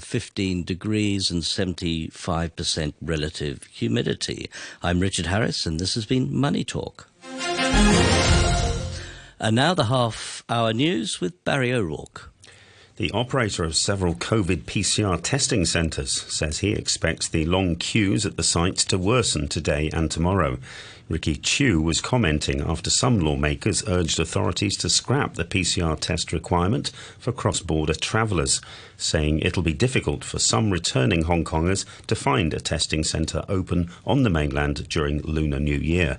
15 degrees and 75% relative humidity. I'm Richard Harris, and this has been Money Talk. And now the half hour news with Barry O'Rourke. The operator of several COVID PCR testing centres says he expects the long queues at the sites to worsen today and tomorrow. Ricky Chiu was commenting after some lawmakers urged authorities to scrap the PCR test requirement for cross border travellers, saying it'll be difficult for some returning Hong Kongers to find a testing centre open on the mainland during Lunar New Year.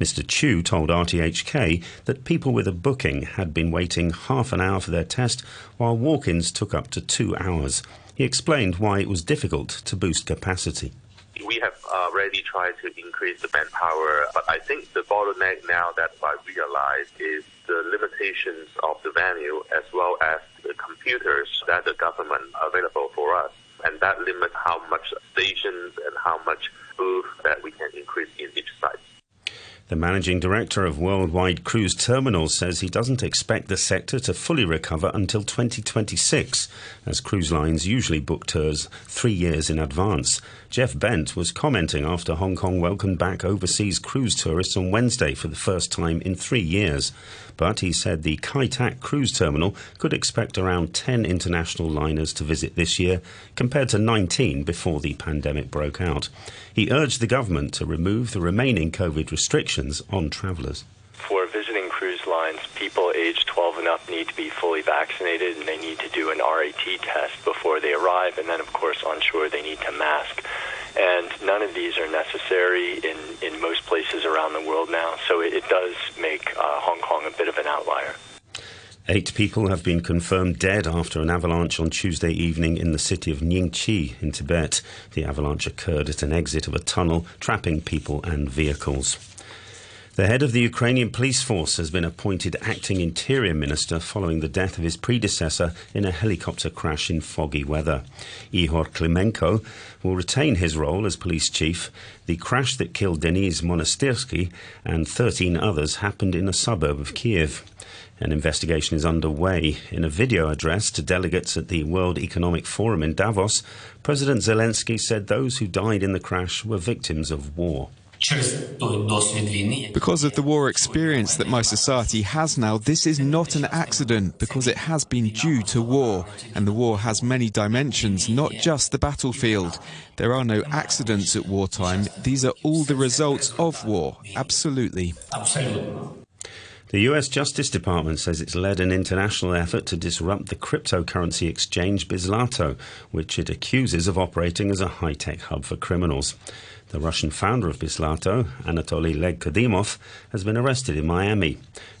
Mr. Chu told RTHK that people with a booking had been waiting half an hour for their test, while walk ins took up to two hours. He explained why it was difficult to boost capacity. We have uh, already tried to increase the manpower, but I think the bottleneck now that I realize is the limitations of the venue as well as the computers that the government available for us. And that limits how much stations and how much booth that we can increase in each site. The managing director of Worldwide Cruise Terminals says he doesn't expect the sector to fully recover until 2026, as cruise lines usually book tours three years in advance. Jeff Bent was commenting after Hong Kong welcomed back overseas cruise tourists on Wednesday for the first time in three years. But he said the Kai Tak cruise terminal could expect around 10 international liners to visit this year, compared to 19 before the pandemic broke out. He urged the government to remove the remaining COVID restrictions on travellers. For visiting cruise lines, people aged 12 and up need to be fully vaccinated and they need to do an RAT test before they arrive. And then, of course, on shore, they need to mask. And none of these are necessary in, in most places around the world now. So it, it does make uh, Hong Kong a bit of an outlier. Eight people have been confirmed dead after an avalanche on Tuesday evening in the city of Nyingchi in Tibet. The avalanche occurred at an exit of a tunnel, trapping people and vehicles. The head of the Ukrainian police force has been appointed acting interior minister following the death of his predecessor in a helicopter crash in foggy weather. Ihor Klymenko will retain his role as police chief. The crash that killed Denis Monastyrsky and 13 others happened in a suburb of Kiev. An investigation is underway. In a video address to delegates at the World Economic Forum in Davos, President Zelensky said those who died in the crash were victims of war. Because of the war experience that my society has now, this is not an accident because it has been due to war. And the war has many dimensions, not just the battlefield. There are no accidents at wartime. These are all the results of war. Absolutely. The US Justice Department says it's led an international effort to disrupt the cryptocurrency exchange Bitzlato, which it accuses of operating as a high tech hub for criminals. The Russian founder of Bitzlato, Anatoly Legkodimov, has been arrested in Miami.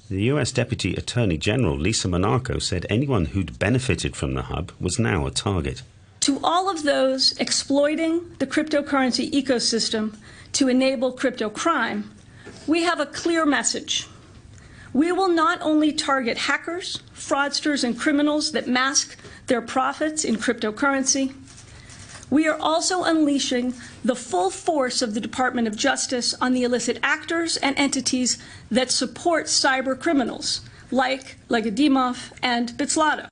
The US Deputy Attorney General Lisa Monaco said anyone who'd benefited from the hub was now a target. To all of those exploiting the cryptocurrency ecosystem to enable crypto crime, we have a clear message. We will not only target hackers, fraudsters, and criminals that mask their profits in cryptocurrency, we are also unleashing the full force of the Department of Justice on the illicit actors and entities that support cyber criminals like Legkodimov and Bitzlato.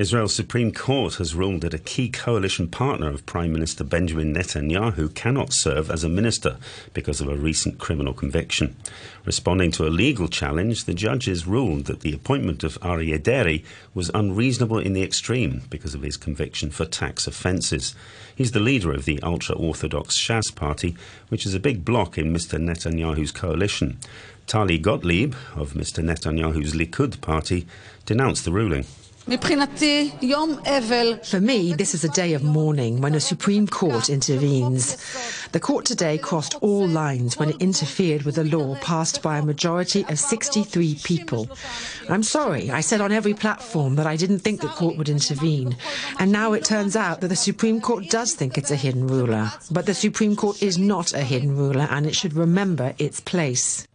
Israel's Supreme Court has ruled that a key coalition partner of Prime Minister Benjamin Netanyahu cannot serve as a minister because of a recent criminal conviction. Responding to a legal challenge, the judges ruled that the appointment of Aryeh Deri was unreasonable in the extreme because of his conviction for tax offences. He's the leader of the ultra Orthodox Shas party, which is a big bloc in Mr. Netanyahu's coalition. Tali Gottlieb of Mr. Netanyahu's Likud party denounced the ruling. For me, this is a day of mourning when a Supreme Court intervenes. The court today crossed all lines when it interfered with a law passed by a majority of 63 people. I'm sorry, I said on every platform that I didn't think the court would intervene. And now it turns out that the Supreme Court does think it's a hidden ruler. But the Supreme Court is not a hidden ruler and it should remember its place.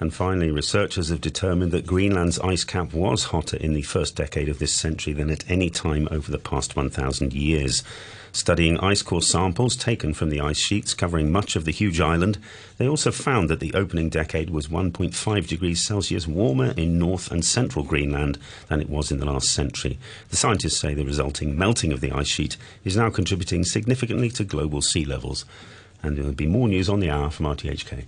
And finally, researchers have determined that Greenland's ice cap was hotter in the first decade of this century than at any time over the past 1,000 years. Studying ice core samples taken from the ice sheets covering much of the huge island, they also found that the opening decade was 1.5 degrees Celsius warmer in north and central Greenland than it was in the last century. The scientists say the resulting melting of the ice sheet is now contributing significantly to global sea levels. And there will be more news on the hour from RTHK.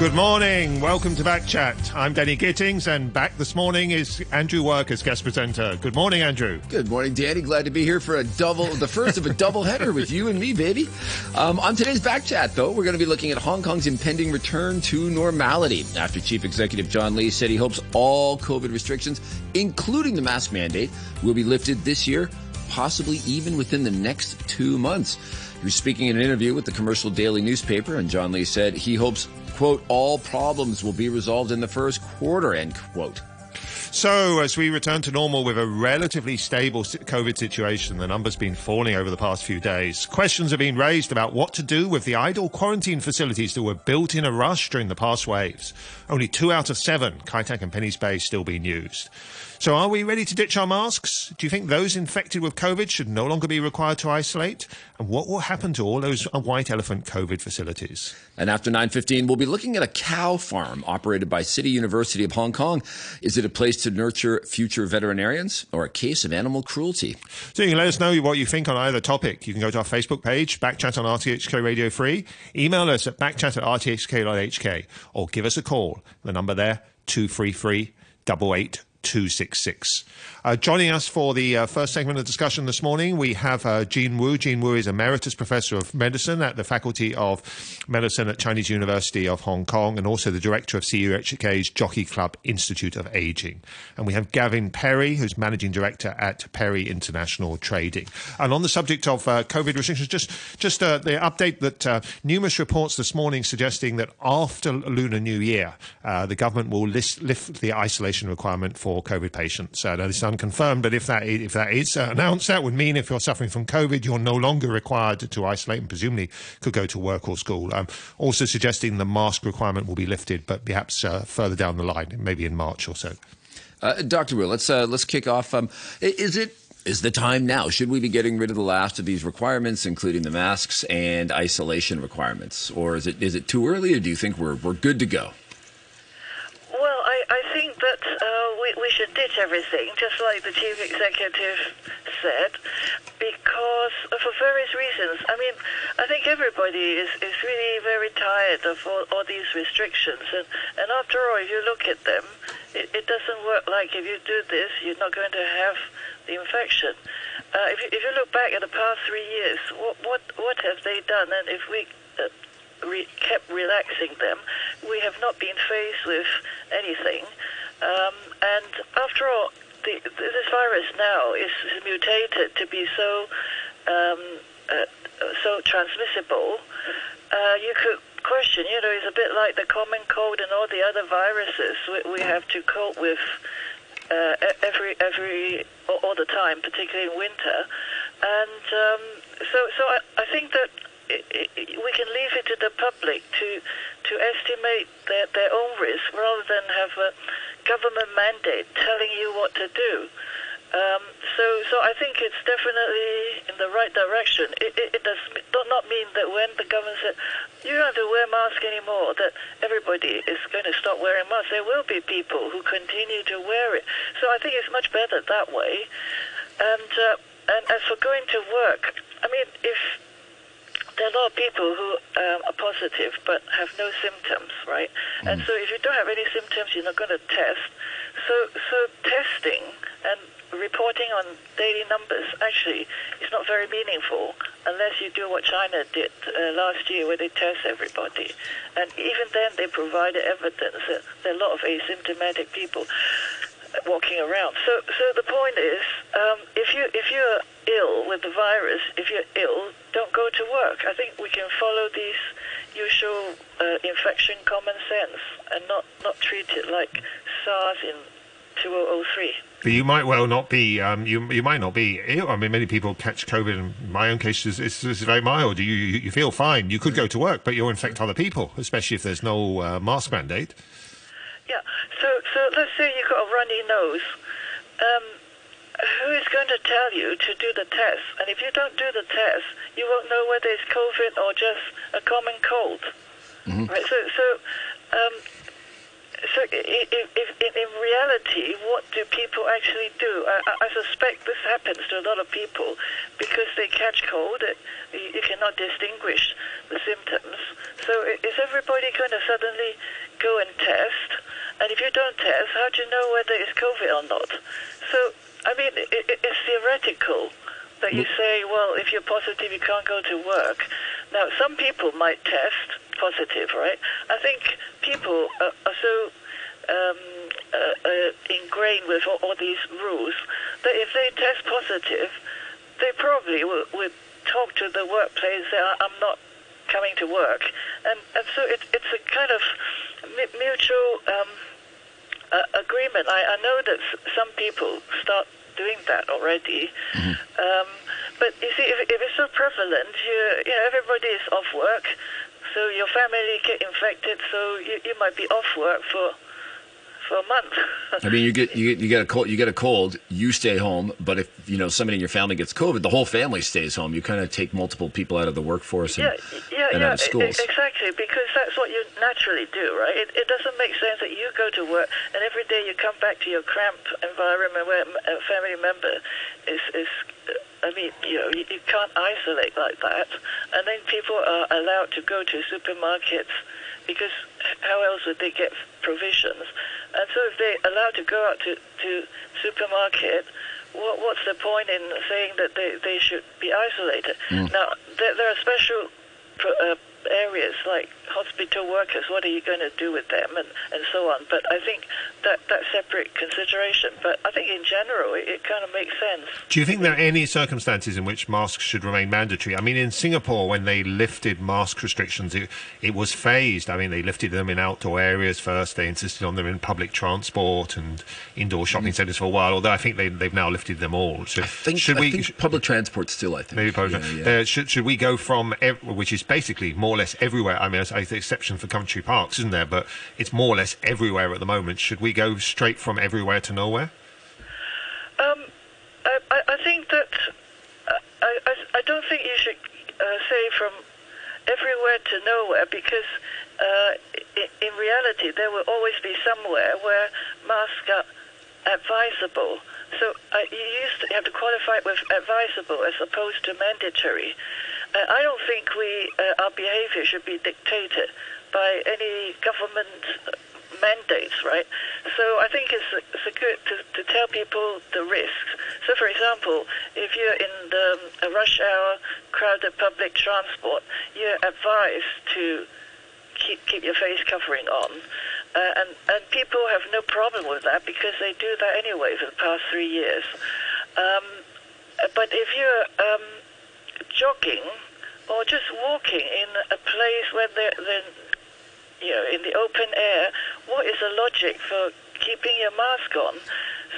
Good morning. Welcome to Back Chat. I'm Danny Gittings, and back this morning is Andrew Work as guest presenter. Good morning, Andrew. Good morning, Danny. Glad to be here for a double, the first of a double header with you and me, baby. Um, on today's Back Chat, though, we're going to be looking at Hong Kong's impending return to normality after Chief Executive John Lee said he hopes all COVID restrictions, including the mask mandate, will be lifted this year, possibly even within the next two months. He was speaking in an interview with the Commercial Daily newspaper, and John Lee said he hopes quote, all problems will be resolved in the first quarter, end quote. So, as we return to normal with a relatively stable COVID situation, the numbers been falling over the past few days. Questions have been raised about what to do with the idle quarantine facilities that were built in a rush during the past waves. Only two out of seven, Kai Tak and Penny's Bay, still being used. So, are we ready to ditch our masks? Do you think those infected with COVID should no longer be required to isolate? And what will happen to all those uh, white elephant COVID facilities? And after 9:15, we'll be looking at a cow farm operated by City University of Hong Kong. Is it a place to nurture future veterinarians or a case of animal cruelty? So you can let us know what you think on either topic. You can go to our Facebook page, Backchat on RTHK Radio 3. Email us at backchat at rthk.hk or give us a call. The number there, 233 88 266. Uh, joining us for the uh, first segment of discussion this morning, we have uh, Jean Woo. Jean Woo is Emeritus Professor of Medicine at the Faculty of Medicine at Chinese University of Hong Kong and also the Director of CUHK's Jockey Club Institute of Aging. And we have Gavin Parry, who's Managing Director at Parry International Trading. And on the subject of uh, COVID restrictions, just, just uh, the update that uh, numerous reports this morning suggesting that after Lunar New Year, the government will list, lift the isolation requirement for for COVID patients. Uh, is unconfirmed, but if that is, if that is announced, that would mean if you're suffering from COVID, you're no longer required to, to isolate and presumably could go to work or school. Um, also suggesting the mask requirement will be lifted, but perhaps uh, further down the line, maybe in March or so. Uh, Dr. Will, let's uh, let's kick off. Um, is it is the time now? Should we be getting rid of the last of these requirements, including the masks and isolation requirements, or is it is it too early, or do you think we're we're good to go? I think that uh, we, we should ditch everything, just like the chief executive said, because for various reasons. I mean, I think everybody is, is really very tired of all, all these restrictions. And, and after all, if you look at them, it, it doesn't work like if you do this, you're not going to have the infection. Uh, if, you, if you look back at the past three years, what, what, what have they done? And if we uh, re- kept relaxing them, we have not been faced with anything. Um, and after all, the, this virus now is mutated to be so um, uh, so transmissible. Uh, you could question, you know, it's a bit like the common cold and all the other viruses we, we have to cope with uh, every every all the time, particularly in winter. And um, so, so I, I think that we can leave it to the public to to estimate their, their own risk rather than have a government mandate telling you what to do. Um, so, so I think it's definitely in the right direction. It, it, it does not mean that when the government said you don't have to wear masks anymore, that everybody is going to stop wearing masks. There will be people who continue to wear it. So I think it's much better that way. And uh, and as for going to work, I mean, if there are a lot of people who um, are positive but have no symptoms, right? Mm. And so if you don't have any symptoms, you're not going to test. So, so testing and reporting on daily numbers actually is not very meaningful unless you do what China did uh, last year, where they test everybody. And even then, they provided evidence that there are a lot of asymptomatic people walking around. So, so the point is, um, if you if you're ill with the virus, if you're ill, don't go to work. I think we can follow these usual uh, infection common sense and not, not treat it like SARS in 2003. But you might well not be. Um, you you might not be ill. I mean, many people catch COVID. In my own case, is is, is very mild. You, you you feel fine. You could go to work, but you'll infect other people, especially if there's no uh, mask mandate. Yeah. So so let's say you've got a runny nose. Um, who is going to tell you to do the test? And if you don't do the test, you won't know whether it's COVID or just a common cold. Right. So so. Um, so, i- i- if, in, reality, what do people actually do? I, I suspect this happens to a lot of people because they catch cold. Uh, it, you, cannot distinguish the symptoms. So, is everybody going to suddenly go and test? And if you don't test, how do you know whether it's COVID or not? So, I mean, i i it's theoretical that you say, well, if you're positive, you can't go to work. Now, some people might test positive, right? I think people are, are so um, uh, uh, ingrained with all, all these rules that if they test positive, they probably will, would talk to the workplace say, "I- I'm not coming to work. And, and so it, it's a kind of mu- mutual um, uh, agreement. I, I know that s- some people start doing that already. Um, but you see, if, if it's so prevalent, you, you know, everybody is off work, so your family get infected, so you, you might be off work for for a month. I mean, you get you get you get a cold. You get a cold. You stay home, but if you know somebody in your family gets COVID, the whole family stays home. You kind of take multiple people out of the workforce and, yeah, yeah, and yeah, out of schools. exactly, because that's what you naturally do, right? It, it doesn't make sense that you go to work and every day you come back to your cramped environment where a family member is, is I mean, you know, you, you can't isolate like that. And then people are allowed to go to supermarkets because how else would they get provisions? And so if they're allowed to go out to, to supermarket, what, what's the point in saying that they, they should be isolated? Now, there, there are special pro- uh, areas like hospital workers. What are you going to do with them, and, and so on? But I think that that's separate consideration. But I think in general, it, it kind of makes sense. Do you think there are any circumstances in which masks should remain mandatory? I mean, in Singapore, when they lifted mask restrictions, it, it was phased. I mean, they lifted them in outdoor areas first. They insisted on them in public transport and indoor shopping centres for a while. Although I think they, they've now lifted them all. So I think, should I we? think public transport still. I think Maybe public. Yeah, yeah. Uh, should should we go from ev- which is basically more or less everywhere? I mean, I the exception for country parks, isn't there? But it's more or less everywhere at the moment. Should we go straight from everywhere to nowhere? Um, I, I, think that uh, I, I, I don't think you should uh, say from everywhere to nowhere because uh, in, reality there will always be somewhere where masks are advisable. So uh, you used to have to qualify it with advisable as opposed to mandatory. Uh, I don't think we uh, our behavior should be dictated by any government mandates, right? So I think it's, it's good to, to tell people the risks. So, for example, if you're in the rush hour, crowded public transport, you're advised to keep keep your face covering on. Uh, and, and people have no problem with that because they do that anyway for the past three years. Um, but if you're um, jogging or just walking in a place where they're, they're you know, in the open air, what is the logic for keeping your mask on?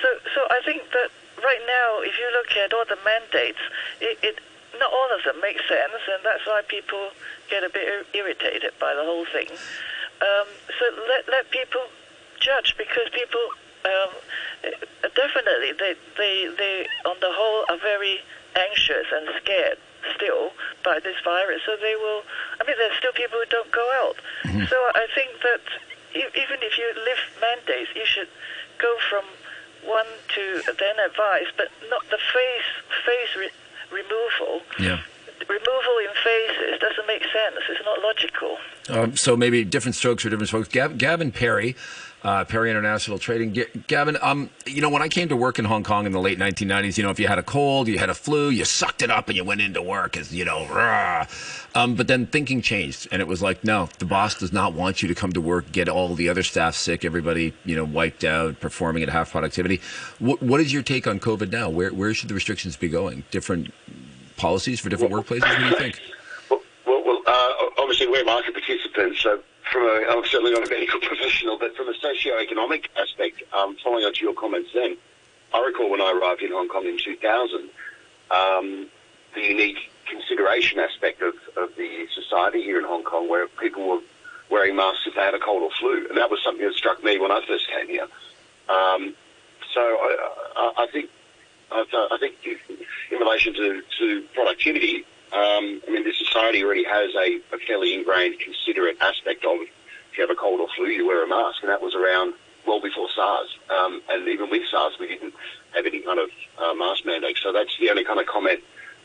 So, so I think that right now, if you look at all the mandates, it, it not all of them make sense, and that's why people get a bit ir- irritated by the whole thing. Um, so let let people judge because people um, definitely they they they on the whole are very anxious and scared still by this virus. So they will. I mean, there's still people who don't go out. So I think that even if you lift mandates, you should go from one to then advise, but not the face face re- removal. Yeah. Removal in phases doesn't make sense. It's not logical. Um, so maybe different strokes for different folks. Gav- Gavin Parry, uh, Parry International Trading. G- Gavin, um, you know, when I came to work in Hong Kong in the late 1990s, you know, if you had a cold, you had a flu, you sucked it up and you went into work as, you know, rah. Um, but then thinking changed and it was like, no, the boss does not want you to come to work, get all the other staff sick, everybody, you know, wiped out, performing at half productivity. What, what is your take on COVID now? Where, where should the restrictions be going? Different policies for different workplaces? What do you think? Well, well, well uh, obviously we're market participants, so from a, I'm certainly not a medical professional, but from a socio-economic aspect, um, following on to your comments then, I recall when I arrived in Hong Kong in 2000, um, the unique consideration aspect of, of the society here in Hong Kong where people were wearing masks if they had a cold or flu. And that was something that struck me when I first came here. Um, so I, I, I think I think in relation to, to productivity, um, I mean, the society already has a, a, fairly ingrained, considerate aspect of if you have a cold or flu, you wear a mask, and that was around well before SARS. Um, and even with SARS, we didn't have any kind of uh, mask mandate. So that's the only kind of comment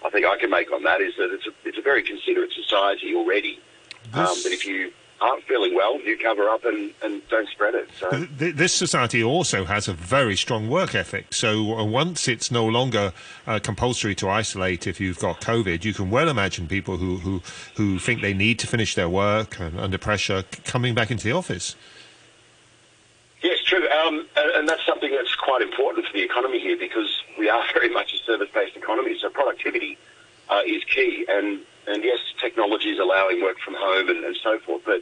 I think I can make on that is that it's a, it's a very considerate society already. Um, but if you aren't feeling well, you cover up and, and don't spread it. So. This society also has a very strong work ethic. So uh, once it's no longer uh, compulsory to isolate if you've got COVID, you can well imagine people who, who, who think they need to finish their work and under pressure coming back into the office. Yes, true. Um, and that's something that's quite important for the economy here because we are very much a service-based economy. So productivity uh, is key. And and yes, technology is allowing work from home and, and so forth, but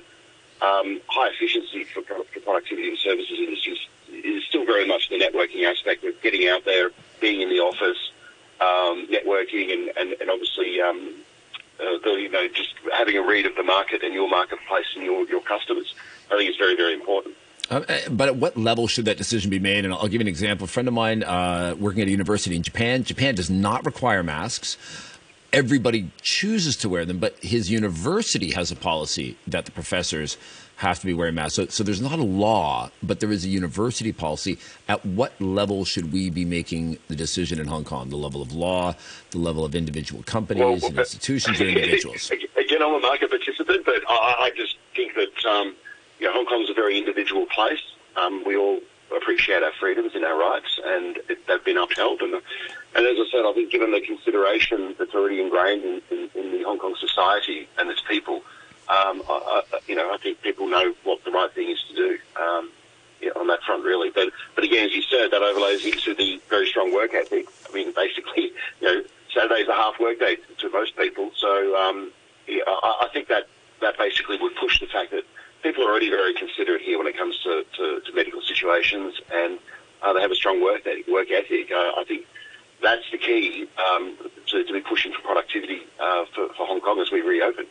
um, high efficiency for, for productivity and services industries is still very much the networking aspect of getting out there, being in the office, um, networking, and, and, and obviously um, uh, the, you know just having a read of the market and your marketplace and your, your customers. I think it's very very important. Uh, but at what level should that decision be made? And I'll give you an example. A friend of mine uh, working at a university in Japan. Japan does not require masks everybody chooses to wear them, but his university has a policy that the professors have to be wearing masks. So, so there's not a law, but there is a university policy. At what level should we be making the decision in Hong Kong? The level of law, the level of individual companies well, and institutions or individuals? Again, I'm a market participant, but I, I just think that um, you know, Hong Kong is a very individual place. Um, we all appreciate our freedoms and our rights, and it, they've been upheld. And, and as I said, I think given the consideration that's already ingrained in, in, in the Hong Kong society and its people, um, I, I, you know, I think people know what the right thing is to do um, yeah, on that front, really. But, but again, as you said, that overlays into the very strong work ethic. I mean, basically, you know, Saturday's a half work day to most people, so um, yeah, I, I think that that basically would push the fact that people are already very considerate here when it comes to, to, to medical situations, and uh, they have a strong work ethic. Work ethic. Uh, I think that's the key um, to, to, be pushing for productivity uh, for, for, Hong Kong as we reopen.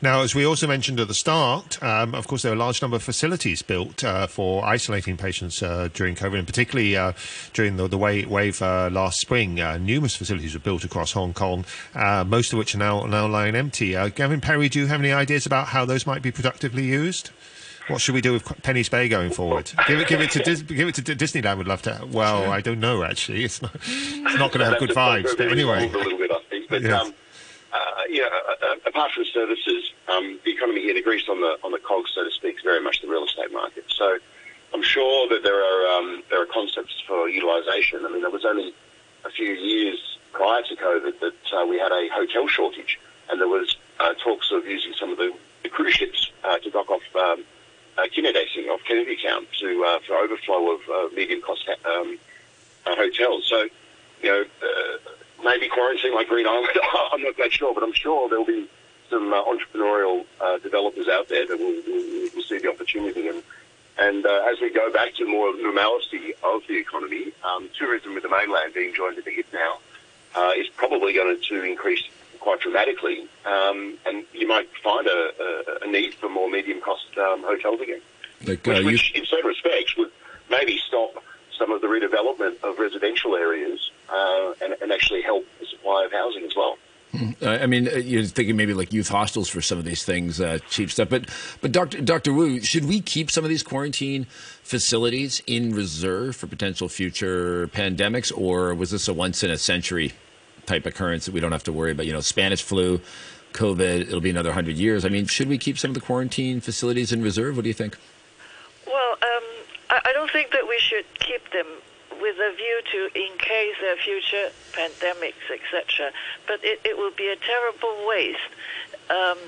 Now, as we also mentioned at the start, um, of course, there are a large number of facilities built uh, for isolating patients uh, during COVID, and particularly uh, during the, the wave uh, last spring. numerous facilities were built across Hong Kong, most of which are now, now lying empty. Gavin Parry, do you have any ideas about how those might be productively used? What should we do with Penny's Bay going forward? give it, give it to Dis- give it to Disneyland. Would love to. Well, I don't know actually. It's not. It's not going to have good vibes. But anyway, a little bit, I think. But yes. um, uh, yeah, uh, uh, apart from services, um, the economy here, the grease on the on the cogs, so to speak, is very much the real estate market. So I'm sure that there are um, there are concepts for utilisation. I mean, there was only a few years prior to COVID that uh, we had a hotel shortage, and there was uh, talks of using some of the, the cruise ships uh, to dock off um, uh, off Kennedy Town to uh, for overflow of uh, medium cost um, hotels. So, you know, maybe quarantine like Green Island. I'm not quite sure, but I'm sure there'll be some uh, entrepreneurial uh, developers out there that will, will, will see the opportunity. And and uh, as we go back to more normality of the economy, um, tourism with the mainland being joined at the hip now is probably going to increase quite dramatically, um, and you might find a, a, a, need for more medium cost um, hotels again, like, uh, which, which in certain respects would maybe stop some of the redevelopment of residential areas uh, and, and, actually help the supply of housing as well. Hmm. I mean, uh, you're thinking maybe like youth hostels for some of these things, uh, cheap stuff. But, but Dr. Dr. Woo, should we keep some of these quarantine facilities in reserve for potential future pandemics, or was this a once in a century type occurrence that we don't have to worry about. You know, Spanish flu, COVID, it'll be another 100 years. I mean, should we keep some of the quarantine facilities in reserve? What do you think? Well, um, I, don't think that we should keep them with a view to in case there are future pandemics, etc. But it, it will be a terrible waste um,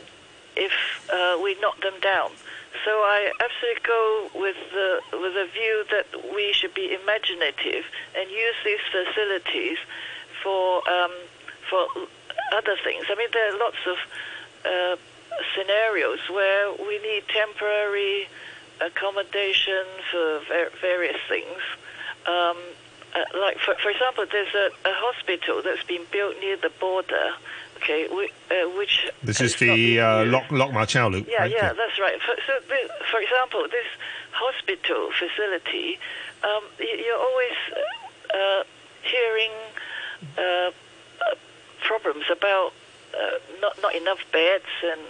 if uh, we knock them down. So I absolutely go with the with a view that we should be imaginative and use these facilities for um, for other things. I mean, there are lots of uh, scenarios where we need temporary accommodation for ver- various things. Um, uh, like for, for example, there's a, a hospital that's been built near the border. Okay, we, uh, which this is the uh, Lok Lok Ma Chau loop. Yeah, right? yeah, that's right. For, so, the, for example, this hospital facility, um, you're always uh, hearing uh, uh, problems about uh, not not enough beds and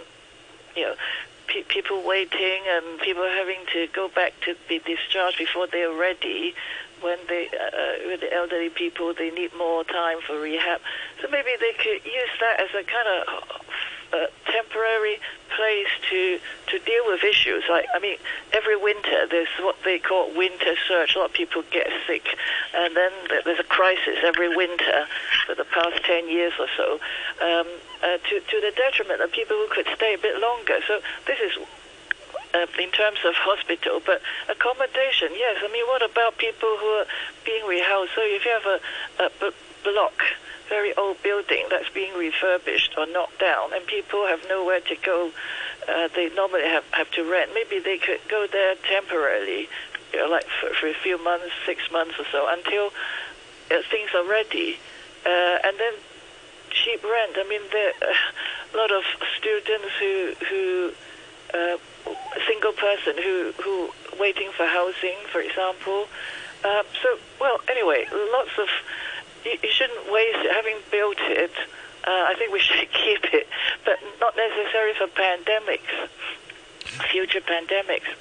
you know pe- people waiting and people having to go back to be discharged before they're ready. When they uh, with the elderly people, they need more time for rehab. So maybe they could use that as a kind of uh, temporary place to to deal with issues. Like I mean, every winter there's what they call winter surge. A lot of people get sick, and then there's a crisis every winter for the past ten years or so, um, uh, to to the detriment of people who could stay a bit longer. So this is. Uh, in terms of hospital, but accommodation, yes. I mean, what about people who are being rehoused? So if you have a, a block very old building that's being refurbished or knocked down, and people have nowhere to go. Uh, they normally have, have to rent. Maybe they could go there temporarily, you know, like for, for a few months, six months or so, until uh, things are ready. Uh, and then cheap rent. I mean, there are a lot of students who who uh, single person who who waiting for housing, for example. Uh, so, well, anyway, lots of you, you shouldn't waste. Having built it, uh, I think we should keep it, but not necessarily for pandemics, future pandemics.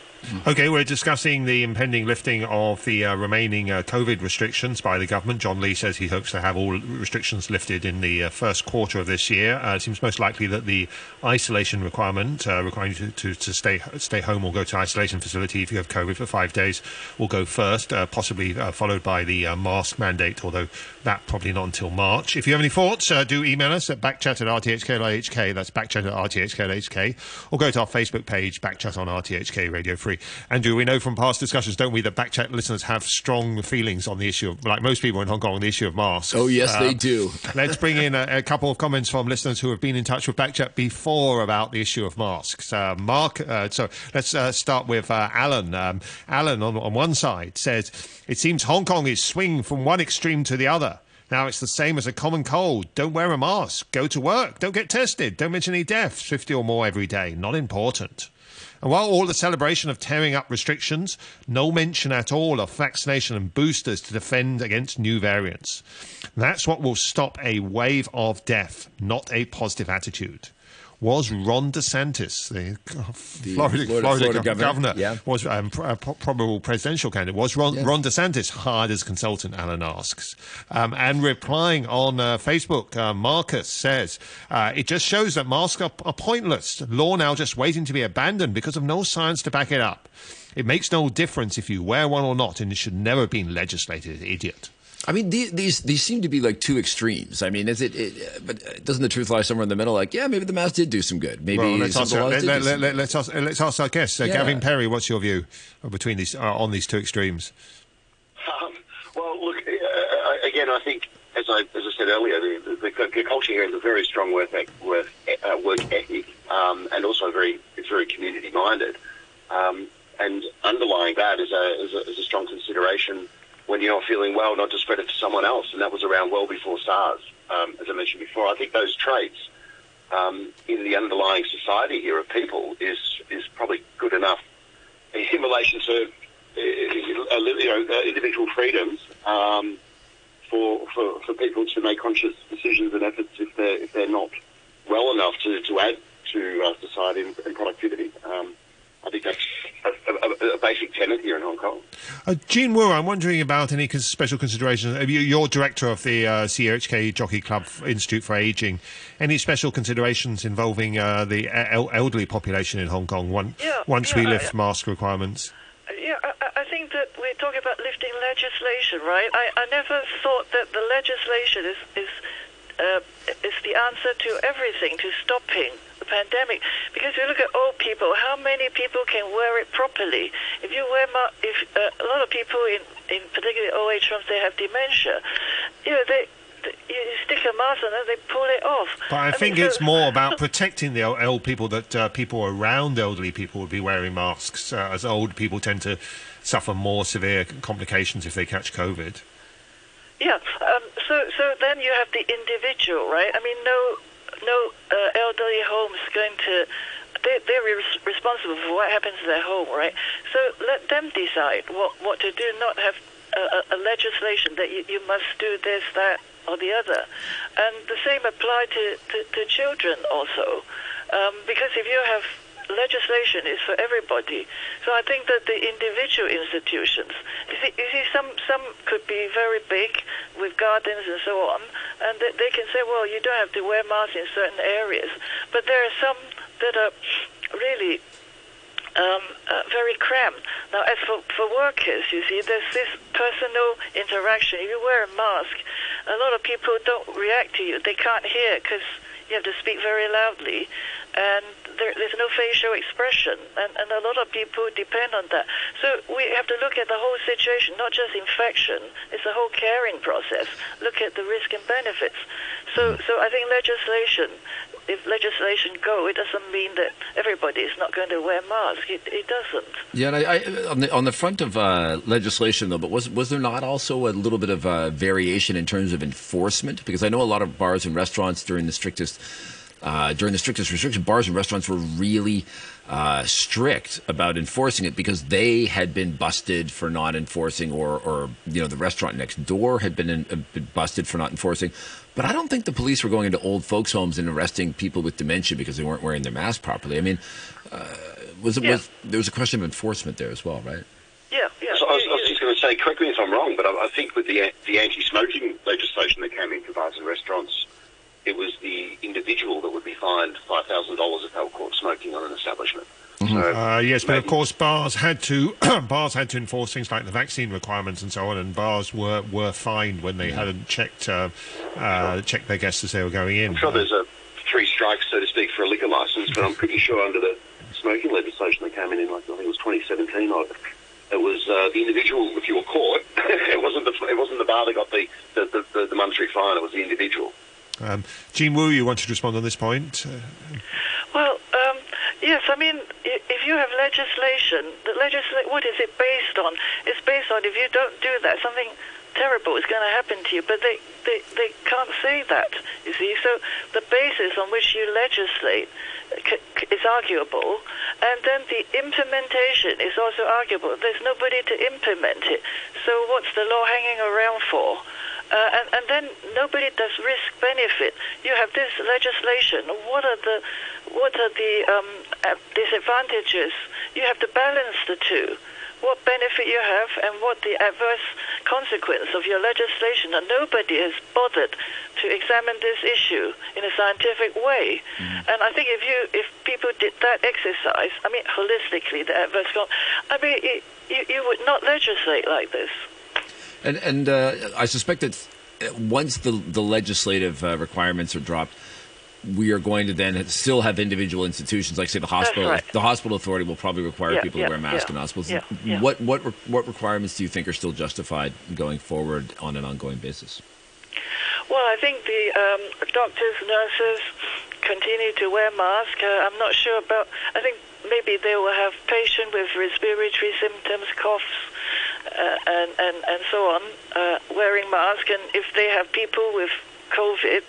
Okay, we're discussing the impending lifting of the uh, remaining uh, COVID restrictions by the government. John Lee says he hopes to have all restrictions lifted in the uh, first quarter of this year. Uh, it seems most likely that the isolation requirement, uh, requiring you to, to, to, stay stay home or go to isolation facility if you have COVID for five days, will go first, uh, possibly followed by the mask mandate, although that probably not until March. If you have any thoughts, do email us at backchat at rthk.hk. That's backchat at rthk.hk. Or go to our Facebook page, backchat on RTHK Radio 3. Andrew, we know from past discussions, don't we, that Backchat listeners have strong feelings on the issue of, like most people in Hong Kong, the issue of masks. Oh, yes, uh, they do. let's bring in a, a, couple of comments from listeners who have been in touch with Backchat before about the issue of masks. Uh, Mark, uh, so let's uh, start with uh, Alan. Um, Alan, on, on one side, says, it seems Hong Kong is swinging from one extreme to the other. Now it's the same as a common cold. Don't wear a mask. Go to work. Don't get tested. Don't mention any deaths. 50 or more every day. Not important. And while all the celebration of tearing up restrictions, no mention at all of vaccination and boosters to defend against new variants. That's what will stop a wave of death, not a positive attitude was Ron DeSantis, the, the Florida, Florida, Florida, governor, governor yeah. was um, pr- uh, probable presidential candidate. Was Ron, yes. Ron, DeSantis hired as consultant? Alan asks, um, and replying on uh, Facebook, uh, Marcus says uh, it just shows that masks are, are pointless. Law now just waiting to be abandoned because of no science to back it up. It makes no difference if you wear one or not, and it should never have been legislated. Idiot. I mean, these, these these seem to be like two extremes. I mean, is it, it? But doesn't the truth lie somewhere in the middle? Like, yeah, maybe the mask did do some good. Maybe well, let's, ask, let, let, let, let's, ask, let's ask our guest, uh, yeah. Gavin Parry. What's your view between these uh, on these two extremes? Um, well, look uh, again. I think, as I as I said earlier, the, the, the culture here is a very strong work work, uh, work ethic, um, and also very it's very community minded. Um, and underlying that is a, is a, is a strong consideration when you're not feeling well, not to spread it to someone else. And that was around well before SARS, um, as I mentioned before. I think those traits um, in the underlying society here of people is is probably good enough in relation to uh, you know, uh, individual freedoms um, for, for for people to make conscious decisions and efforts if they're if they're not well enough to, to add to uh, society and, and productivity. Um, I think that's a, a, a, basic tenet here in Hong Kong. Uh, Jean Woo, I'm wondering about any special considerations. You're director of the uh, CHK Jockey Club Institute for Aging. Any special considerations involving uh, the elderly population in Hong Kong one, yeah, once yeah, we lift mask requirements? Yeah, I, I, think that we're talking about lifting legislation, right? I, I never thought that the legislation is is uh, is the answer to everything, to stopping the pandemic. Because you look at old people, how many people can wear it properly? You wear, if uh, a lot of people in, in particularly old age homes, they have dementia. You know, they you stick a mask on and they pull it off. But I, I think mean, it's so more about protecting the old people that uh, people around elderly people would be wearing masks, uh, as old people tend to suffer more severe complications if they catch COVID. Yeah. Um, so so then you have the individual, right? I mean, no no uh, elderly home is going to. They, they're res- responsible for what happens to their home, right? So let them decide what, what to do, not have a, a, a legislation that you, you must do this, that, or the other. And the same apply to, to, to children also. Um, because if you have legislation is for everybody. So I think that the individual institutions, you see, you see some, some could be very big with gardens and so on, and they, they can say, well, you don't have to wear masks in certain areas. But there are some that are really um, uh, very cramped. Now, as for, for workers, you see, there's this personal interaction. If you wear a mask, a lot of people don't react to you. They can't hear because you have to speak very loudly, and there, there's no facial expression, and, and a lot of people depend on that. So we have to look at the whole situation, not just infection. It's a whole caring process. Look at the risk and benefits. So, so I think legislation if legislation go, it doesn't mean that everybody is not going to wear masks. It, it doesn't. Yeah, I, I, on the on the front of uh, legislation though, but was was there not also a little bit of uh, variation in terms of enforcement? Because I know a lot of bars and restaurants during the strictest uh, during the strictest restriction, bars and restaurants were really uh, strict about enforcing it because they had been busted for not enforcing, or, or you know, the restaurant next door had been, in, uh, been busted for not enforcing. But I don't think the police were going into old folks' homes and arresting people with dementia because they weren't wearing their mask properly. I mean, uh, was it yeah. was there was a question of enforcement there as well, right? Yeah, yeah. So I was, I was just going to say, correct me if I'm wrong, but I, I think with the the anti-smoking legislation that came in for bars and restaurants it was the individual that would be fined five thousand dollars if they were caught smoking on an establishment. Mm-hmm. So uh, yes, but of course, bars had to bars had to enforce things like the vaccine requirements and so on, and bars were, were fined when they yeah. hadn't checked uh, uh, checked their guests as they were going in. I'm sure there's a three strikes, so to speak, for a liquor license, but I'm pretty sure under the smoking legislation that came in, in like I think it was 2017, it was uh, the individual. If you were caught, it wasn't the it wasn't the bar that got the the, the, the monetary fine. It was the individual. Um, Jean Woo, you wanted to respond on this point? well, um, yes. I mean, if you have legislation, the legisla- what is it based on? It's based on if you don't do that, something terrible is going to happen to you. But they, they, they can't say that, you see. So the basis on which you legislate uh, is arguable, and then the implementation is also arguable. There's nobody to implement it. So what's the law hanging around for? Uh, and, and then nobody does risk benefit. You have this legislation. What are the what are the um, disadvantages? You have to balance the two. What benefit you have and what the adverse consequence of your legislation. And nobody has bothered to examine this issue in a scientific way. Mm. And I think if you if people did that exercise, I mean holistically, the adverse. I mean, it, you, you would not legislate like this. And, and uh, I suspect that once the, the legislative uh, requirements are dropped, we are going to then still have individual institutions, like say the hospital. Right. The hospital authority will probably require yeah, people yeah, to wear masks yeah, in hospitals. What what what requirements do you think are still justified going forward on an ongoing basis? Well, I think the um, doctors, nurses continue to wear masks. Uh, I'm not sure about. I think maybe they will have patients with respiratory symptoms, coughs, and, and, and so on, uh, wearing masks. And if they have people with COVID,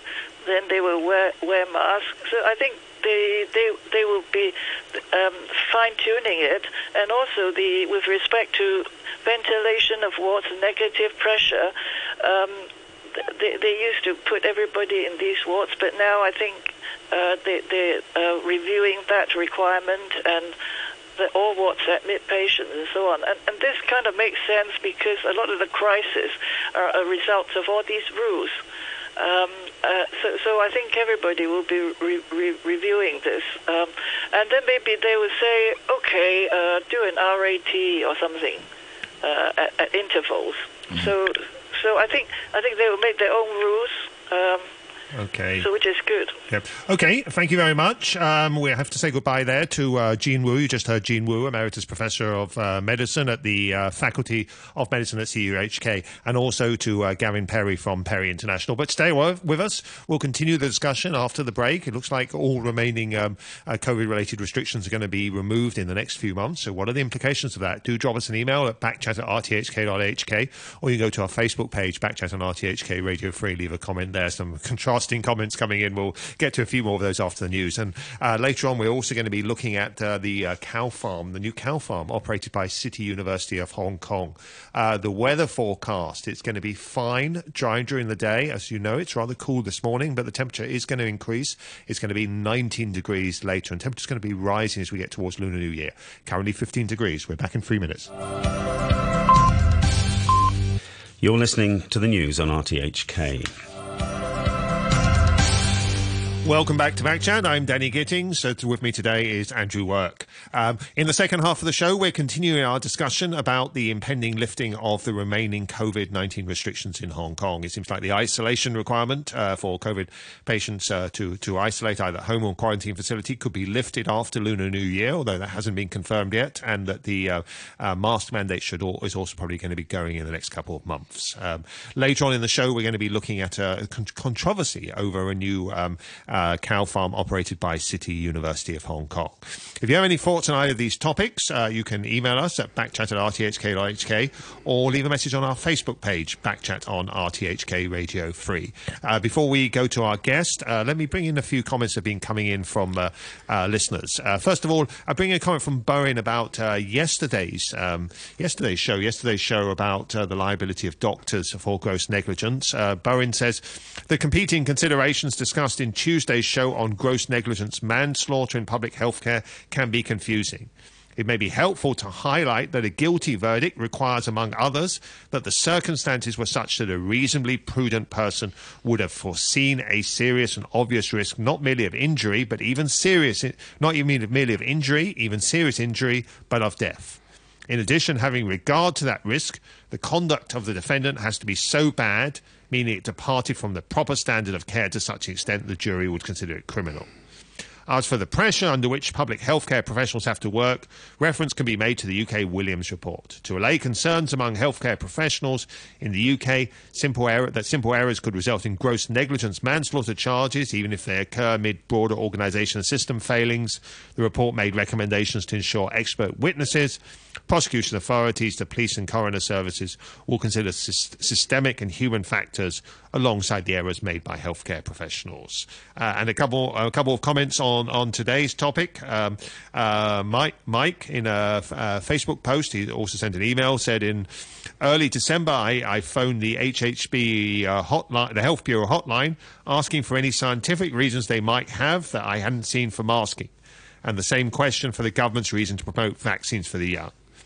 then they will wear, wear masks. So I think they they they will be um, fine tuning it, and also the with respect to ventilation of wards, negative pressure. Um, they, they used to put everybody in these wards, but now I think uh, they, they're uh, reviewing that requirement and wards admit patients and so on. And, and this kind of makes sense because a lot of the crises are a result of all these rules. Um, uh, so, so I think everybody will be re- re- reviewing this, um, and then maybe they will say, okay, uh, do an RAT or something uh, at, at, intervals. Mm-hmm. So, so I think I think they will make their own rules. Um, Okay. So which is good. Yep. Okay, thank you very much. Um, we have to say goodbye there to uh, Jean Woo. You just heard Jean Woo, Emeritus Professor of uh, Medicine at the uh, Faculty of Medicine at CUHK, and also to uh, Gavin Parry from Parry International. But stay with us. We'll continue the discussion after the break. It looks like all remaining um, uh, COVID-related restrictions are going to be removed in the next few months. So what are the implications of that? Do drop us an email at backchat at rthk.hk, or you can go to our Facebook page, Backchat on RTHK Radio 3, leave a comment there. Some contrasting comments coming in. We'll get to a few more of those after the news. And uh, later on, we're also going to be looking at uh, the uh, cow farm, the new cow farm operated by City University of Hong Kong. Uh, the weather forecast, it's going to be fine, dry during the day. As you know, it's rather cool this morning, but the temperature is going to increase. It's going to be 19 degrees later, and temperature's going to be rising as we get towards Lunar New Year. Currently 15 degrees. We're back in three minutes. You're listening to the news on RTHK. Welcome back to Backchat. I'm Danny Gittings. With me today is Andrew Work. Um, in the second half of the show, we're continuing our discussion about the impending lifting of the remaining COVID-19 restrictions in Hong Kong. It seems like the isolation requirement uh, for COVID patients uh, to to isolate either at home or quarantine facility could be lifted after Lunar New Year, although that hasn't been confirmed yet, and that the uh, uh mask mandate should all, is also probably going to be going in the next couple of months. Um, later on in the show, we're going to be looking at a controversy over a new um, uh, cow farm operated by City University of Hong Kong. If you have any thoughts on either of these topics, uh, you can email us at backchat at rthk.hk or leave a message on our Facebook page, Backchat on RTHK Radio 3. Uh, before we go to our guest, uh, let me bring in a few comments that have been coming in from uh, uh, listeners. First of all, I bring a comment from Bowen about yesterday's um, yesterday's show. Yesterday's show about the liability of doctors for gross negligence. Bowen says the competing considerations discussed in Tuesday Tuesday's show on gross negligence manslaughter in public healthcare can be confusing. It may be helpful to highlight that a guilty verdict requires, among others, that the circumstances were such that a reasonably prudent person would have foreseen a serious and obvious risk, not merely of injury, but even serious, not even merely of injury, even serious injury, but of death. In addition, having regard to that risk, the conduct of the defendant has to be so bad meaning it departed from the proper standard of care to such an extent the jury would consider it criminal. As for the pressure under which public healthcare professionals have to work, reference can be made to the UK Williams report. To allay concerns among healthcare professionals in the UK simple error, that simple errors could result in gross negligence manslaughter charges, even if they occur amid broader organisation and system failings, the report made recommendations to ensure expert witnesses, prosecution authorities, the police and coroner services will consider systemic and human factors alongside the errors made by healthcare professionals. Uh, and a couple, a couple of comments on, on today's topic. Um, uh, Mike, Mike, in a, a, Facebook post, he also sent an email, said in early December, I, I phoned the HHB uh, hotline, the Health Bureau hotline, asking for any scientific reasons they might have that I hadn't seen for masking. And the same question for the government's reason to promote vaccines for the young.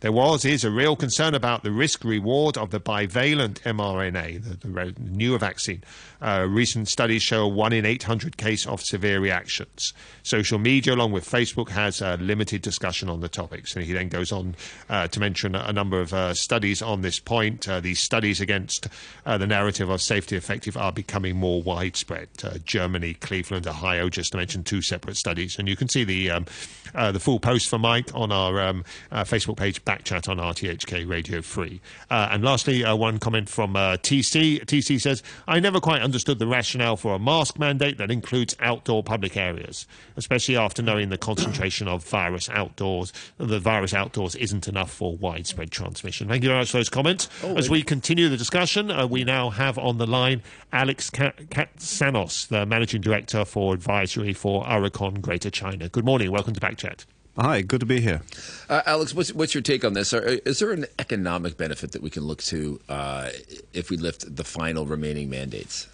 There was, is a real concern about the risk reward of the bivalent mRNA, the, the newer vaccine. Uh, recent studies show a 1 in 800 case of severe reactions. Social media, along with Facebook, has a limited discussion on the topics. And he then goes on uh, to mention a number of uh, studies on this point. Uh, these studies against uh, the narrative of safety effective are becoming more widespread. Uh, Germany, Cleveland, Ohio, just to mention two separate studies. And you can see the, um, the full post for Mike on our um, Facebook page Backchat on RTHK Radio 3. Uh, and lastly, uh, one comment from uh, TC. TC says, I never quite understood the rationale for a mask mandate that includes outdoor public areas, especially after knowing the concentration of virus outdoors. The virus outdoors isn't enough for widespread transmission. Thank you very much for those comments. Oh, As we continue the discussion, uh, we now have on the line Alex Katsanos, the Managing Director for Advisory for Aurecon Greater China. Good morning. Welcome to Backchat. Hi, good to be here. Uh, Alex, what's, what's your take on this? Are, is there an economic benefit that we can look to uh, if we lift the final remaining mandates?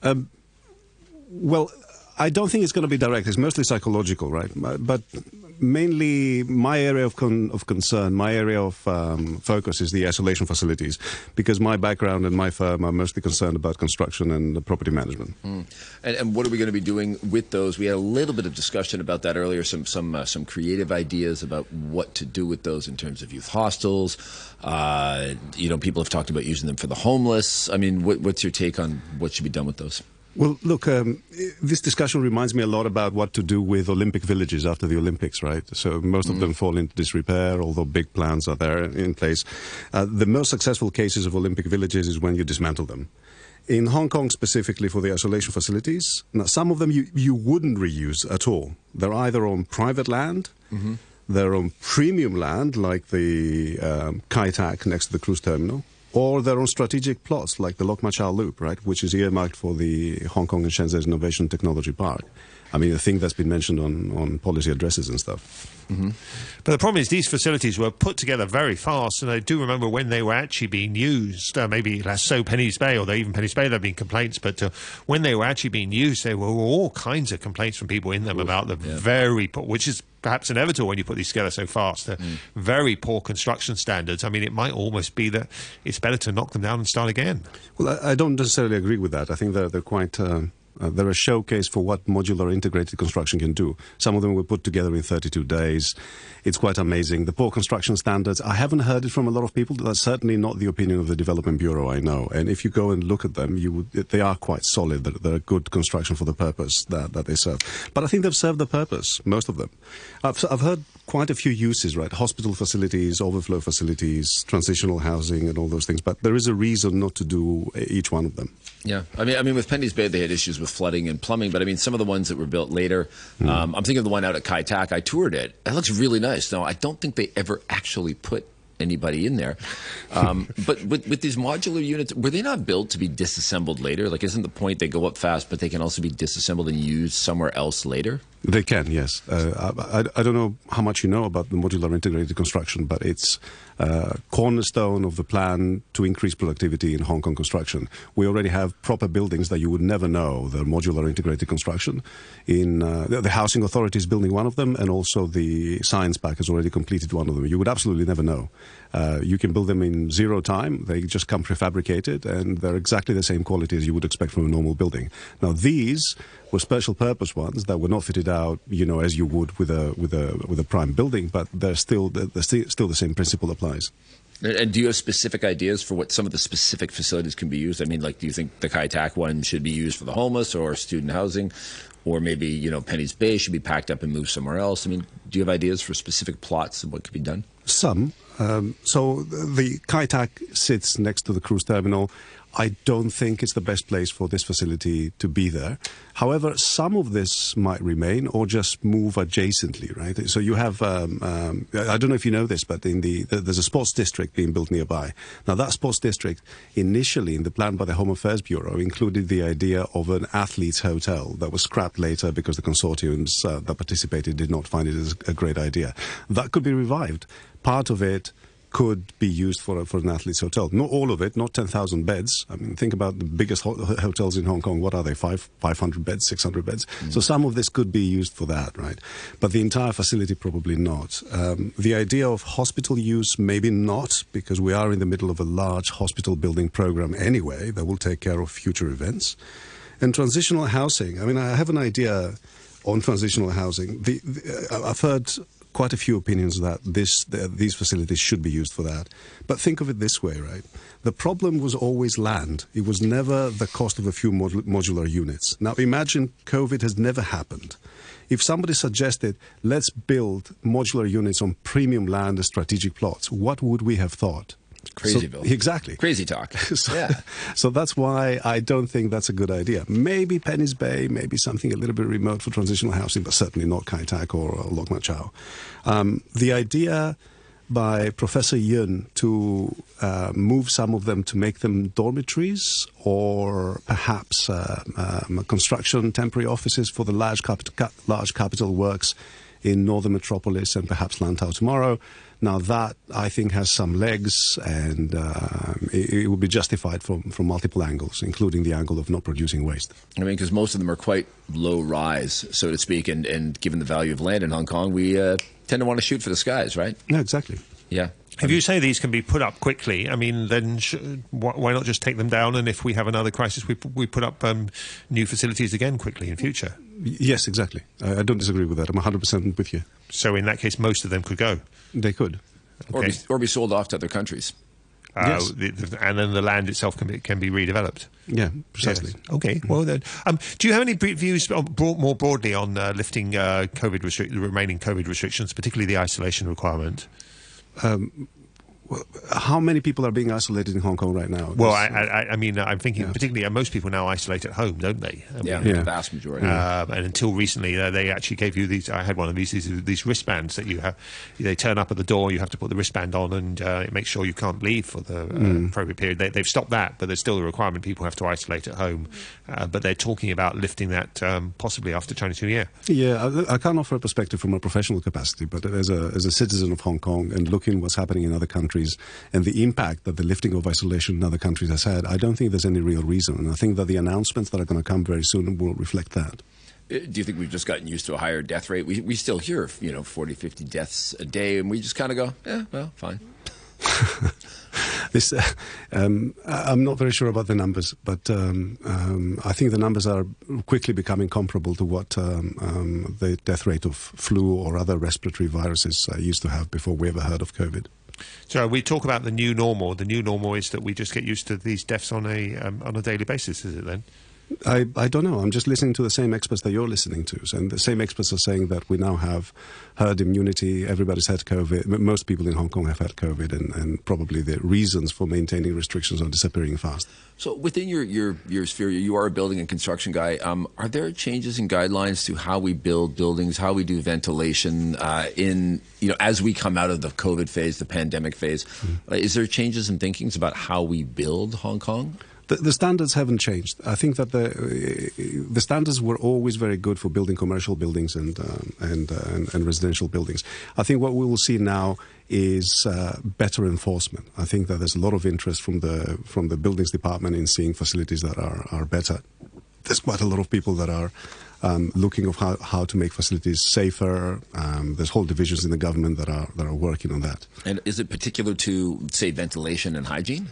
Um, well, I don't think it's going to be direct. It's mostly psychological, right? But mainly my area of, con- of concern, my area of um, focus is the isolation facilities, because my background and my firm are mostly concerned about construction and property management. Mm. And, and, what are we going to be doing with those? We had a little bit of discussion about that earlier. Some some uh, some creative ideas about what to do with those in terms of youth hostels. Uh, you know, people have talked about using them for the homeless. I mean, what, what's your take on what should be done with those? Well, look, um, this discussion reminds me a lot about what to do with Olympic villages after the Olympics, right? So most mm. of them fall into disrepair, although big plans are there in place. Uh, the most successful cases of Olympic villages is when you dismantle them. In Hong Kong, specifically for the isolation facilities, now some of them you, you wouldn't reuse at all. They're either on private land, mm-hmm. they're on premium land, like the um, Kai Tak next to the cruise terminal, or their own strategic plots like the Lok Ma Chau Loop, right, which is earmarked for the Hong Kong and Shenzhen Innovation Technology Park. I mean, the thing that's been mentioned on, on policy addresses and stuff. Mm-hmm. But the problem is, these facilities were put together very fast, and I do remember when they were actually being used. Uh, maybe less so Penny's Bay, or even Penny's Bay, there have been complaints, but uh, when they were actually being used, there were all kinds of complaints from people in them about the yeah. very, which is perhaps inevitable when you put these together so fast. The mm. very poor construction standards. I mean, it might almost be that it's better to knock them down and start again. Well, I, I don't necessarily agree with that. I think they're, they're quite. Um uh, they're a showcase for what modular integrated construction can do. Some of them were put together in 32 days. It's quite amazing. The poor construction standards, I haven't heard it from a lot of people. That's certainly not the opinion of the Development Bureau, I know. And if you go and look at them, you would, they are quite solid. They're, they're good construction for the purpose that, that they serve. But I think they've served the purpose, most of them. I've, I've heard quite a few uses, right? Hospital facilities, overflow facilities, transitional housing, and all those things. But there is a reason not to do each one of them. Yeah, I mean, I mean, with Penny's Bay, they had issues with flooding and plumbing, but I mean, some of the ones that were built later. Mm. Um, I'm thinking of the one out at Kai Tak. I toured it. It looks really nice. Now, I don't think they ever actually put anybody in there. Um, but with, with, these modular units, were they not built to be disassembled later? Like, isn't the point they go up fast, but they can also be disassembled and used somewhere else later? They can, yes. Uh, I, I, don't know how much you know about the modular integrated construction, but it's uh, cornerstone of the plan to increase productivity in Hong Kong construction. We already have proper buildings that you would never know. The modular integrated construction. In uh, the housing authority is building one of them, and also the science park has already completed one of them. You would absolutely never know. Uh, you can build them in zero time. They just come prefabricated, and they're exactly the same quality as you would expect from a normal building. Now these were special purpose ones that were not fitted out, you know, as you would with a with a with a prime building, but they're still they're still the same principle applies. And do you have specific ideas for what some of the specific facilities can be used? I mean, like, do you think the Kai Tak one should be used for the homeless or student housing, or maybe you know Penny's Bay should be packed up and moved somewhere else? I mean, do you have ideas for specific plots of what could be done? Some. Um, so the Kai Tak sits next to the cruise terminal. I don't think it's the best place for this facility to be there. However, some of this might remain or just move adjacently, right? So you have, um, um, I don't know if you know this, but in the, there's a sports district being built nearby. Now that sports district, initially in the plan by the Home Affairs Bureau, included the idea of an athletes' hotel that was scrapped later because the consortiums uh, that participated did not find it as a great idea. That could be revived. Part of it could be used for, for an athlete's hotel. Not all of it, not 10,000 beds. I mean, think about the biggest ho- hotels in Hong Kong. What are they? Five, 500 beds, 600 beds? Mm. So some of this could be used for that, right? But the entire facility, probably not. Um, the idea of hospital use, maybe not, because we are in the middle of a large hospital building program anyway that will take care of future events. And transitional housing, I mean, I have an idea on transitional housing. The, the, uh, I've heard quite a few opinions that this, these facilities should be used for that. But think of it this way, right? The problem was always land. It was never the cost of a few mod- modular units. Now imagine COVID has never happened. If somebody suggested, let's build modular units on premium land and strategic plots, what would we have thought? Crazyville. So, exactly. Crazy talk. so, yeah. So that's why I don't think that's a good idea. Maybe Penny's Bay, maybe something a little bit remote for transitional housing, but certainly not Kai Tak or, or Lok Ma Chau. Um, the idea by Professor Yuen to uh, move some of them to make them dormitories or perhaps uh, um, construction temporary offices for the large, cap- large capital works in northern metropolis and perhaps Lantau tomorrow now that I think has some legs, and uh, it, it would be justified from from multiple angles, including the angle of not producing waste. I mean, because most of them are quite low rise, so to speak, and and given the value of land in Hong Kong, we uh, tend to want to shoot for the skies, right? Yeah, exactly. Yeah. If you say these can be put up quickly, I mean, then sh- why not just take them down? And if we have another crisis, we, we put up um, new facilities again quickly in future. Yes, exactly. I, I don't disagree with that. I'm 100% with you. So in that case, most of them could go. They could. Okay. Or, be, or be sold off to other countries. uh, Yes. the, the, and then the land itself can be, can be redeveloped. Yeah, precisely. Yes. Okay. Well then, um, do you have any views on- more broadly on uh, lifting uh, COVID restrict, the remaining COVID restrictions, particularly the isolation requirement? Um, how many people are being isolated in Hong Kong right now? Well, I, I, I mean, I'm thinking particularly uh, most people now isolate at home, don't they? I Yeah, mean, the vast majority. Um, and until recently, uh, they actually gave you these. I had one of these, these these wristbands that you have. They turn up at the door. You have to put the wristband on, and uh, it makes sure you can't leave for the uh, Mm. appropriate period. They, they've stopped that, but there's still a requirement. People have to isolate at home. Uh, but they're talking about lifting that um, possibly after Chinese New Year. Yeah, I, I can't offer a perspective from a professional capacity, but as a, as a citizen of Hong Kong and looking what's happening in other countries and the impact that the lifting of isolation in other countries has had, I don't think there's any real reason. And I think that the announcements that are going to come very soon will reflect that. Uh, Do you think we've just gotten used to a higher death rate? We, we still hear, you know, 40, 50 deaths a day, and we just kind of go, yeah, well, fine. This, uh, um, I'm not very sure about the numbers, but um, um, I think the numbers are quickly becoming comparable to what um, um, the death rate of flu or other respiratory viruses uh, used to have before we ever heard of COVID. So we talk about the new normal. The new normal is that we just get used to these deaths on a um, on a daily basis. Is it then? I, I don't know. I'm just listening to the same experts that you're listening to. And the same experts are saying that we now have herd immunity. Everybody's had COVID. Most people in Hong Kong have had COVID, and, and probably the reasons for maintaining restrictions are disappearing fast. So within your, your, your sphere, you are a building and construction guy. Um, are there changes in guidelines to how we build buildings, how we do ventilation uh, in you know as we come out of the COVID phase, the pandemic phase? Uh, is there changes in thinkings about how we build Hong Kong? The, the standards haven't changed. I think that the the standards were always very good for building commercial buildings and um, and, uh, and and residential buildings. I think what we will see now is uh, better enforcement. I think that there's a lot of interest from the from the buildings department in seeing facilities that are are better. There's quite a lot of people that are. Um, looking of how, how to make facilities safer. Um, there's whole divisions in the government that are that are working on that. And is it particular to say ventilation and hygiene?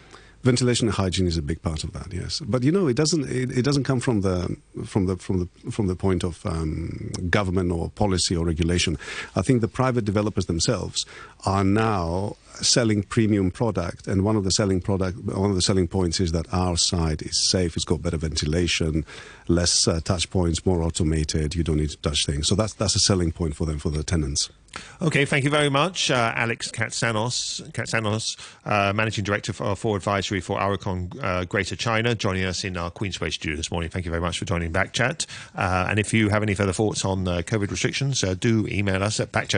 Ventilation and hygiene is a big part of that, yes. But you know, it doesn't it, it doesn't come from the from the from the from the point of um, government or policy or regulation. I think the private developers themselves are now selling premium product, and one of the selling product one of the selling points is that our site is safe. It's got better ventilation, less uh, touch points, more automated. You don't need to touch things. So that's that's a selling point for them for the tenants. Okay, thank you very much, uh, Alex Katsanos, Katsanos uh, Managing Director for, for Advisory for Aurecon uh, Greater China, joining us in our Queensway studio this morning. Thank you very much for joining Backchat. Uh, and if you have any further thoughts on uh, COVID restrictions, uh, do email us at backchat.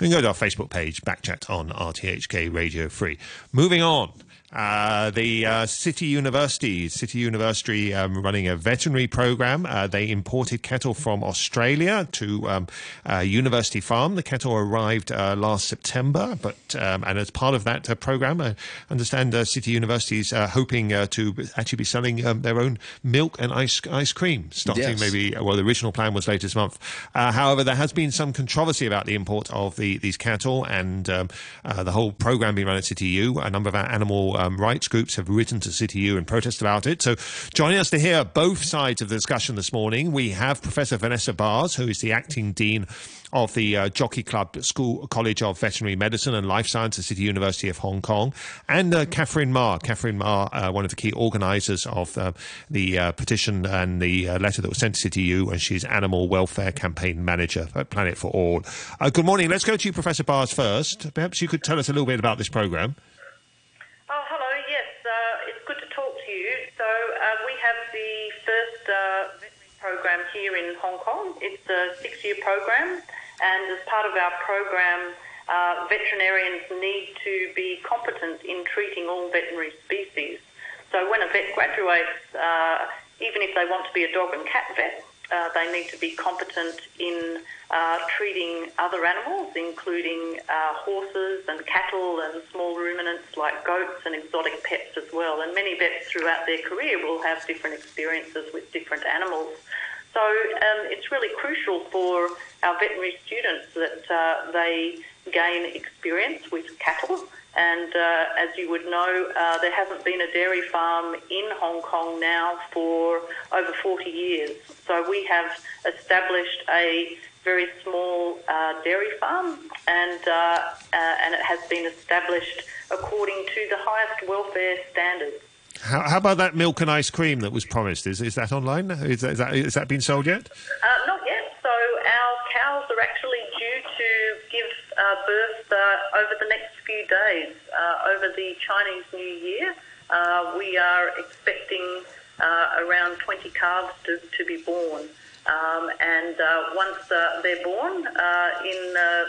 We can go to our Facebook page, Backchat on RTHK Radio 3. Moving on. Uh, the uh, City University, City University, um, running a veterinary program. Uh, they imported cattle from Australia to um, uh, University Farm. The cattle arrived uh, last September, but um, and as part of that uh, program, I understand uh, City University is uh, hoping uh, to actually be selling um, their own milk and ice ice cream, starting Yes. maybe. Well, the original plan was later this month. Uh, however, there has been some controversy about the import of the these cattle and um, uh, the whole program being run at City U. A number of our animal um, rights groups have written to City U and protest about it. So, joining us to hear both sides of the discussion this morning, we have Professor Vanessa Barrs, who is the acting dean of the uh, Jockey Club School College of Veterinary Medicine and Life Science at City University of Hong Kong, and uh, Catherine Ma. Catherine Ma, uh, one of the key organisers of uh, the uh, petition and the uh, letter that was sent to City U, and she's Animal Welfare Campaign Manager at Planet for All. Good morning. Let's go to you, Professor Barrs, first. Perhaps you could tell us a little bit about this programme. Oh, hello. Yes, uh, it's good to talk to you. So uh, we have the first uh, veterinary program here in Hong Kong. It's a six-year program, and as part of our program, uh, veterinarians need to be competent in treating all veterinary species. So when a vet graduates, uh, even if they want to be a dog and cat vet, uh, they need to be competent in uh, treating other animals, including uh, horses and cattle and small ruminants like goats and exotic pets as well. And many vets throughout their career will have different experiences with different animals. So um, it's really crucial for our veterinary students that uh, they gain experience with cattle And uh, as you would know, uh, there hasn't been a dairy farm in Hong Kong now for over 40 years. So we have established a very small uh, dairy farm, and uh, uh, and it has been established according to the highest welfare standards. How, how, about that milk and ice cream that was promised? Is is that online? Is that, is that, is that been sold yet? Uh, not yet. So our cows are actually due to give uh, birth uh, over the next few days, over the Chinese New Year. we are expecting around 20 calves to, to be born. Um, and uh, once uh, they're born, uh, in uh,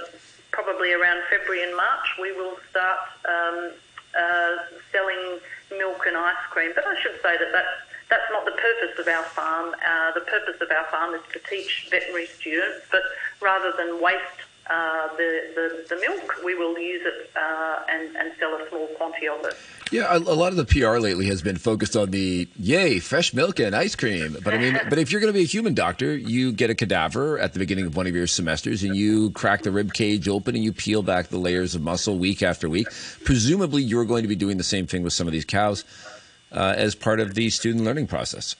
probably around February and March, we will start um, uh, selling milk and ice cream. But I should say that that's, that's not the purpose of our farm. Uh, the purpose of our farm is to teach veterinary students, but rather than waste uh, the, the, the milk, we will use it uh, and, and sell a small quantity of it. Yeah, a, a, lot of the PR lately has been focused on the yay, fresh milk and ice cream. But I mean, but if you're going to be a human doctor, you get a cadaver at the beginning of one of your semesters and you crack the rib cage open and you peel back the layers of muscle week after week. Presumably, you're going to be doing the same thing with some of these cows uh, as part of the student learning process.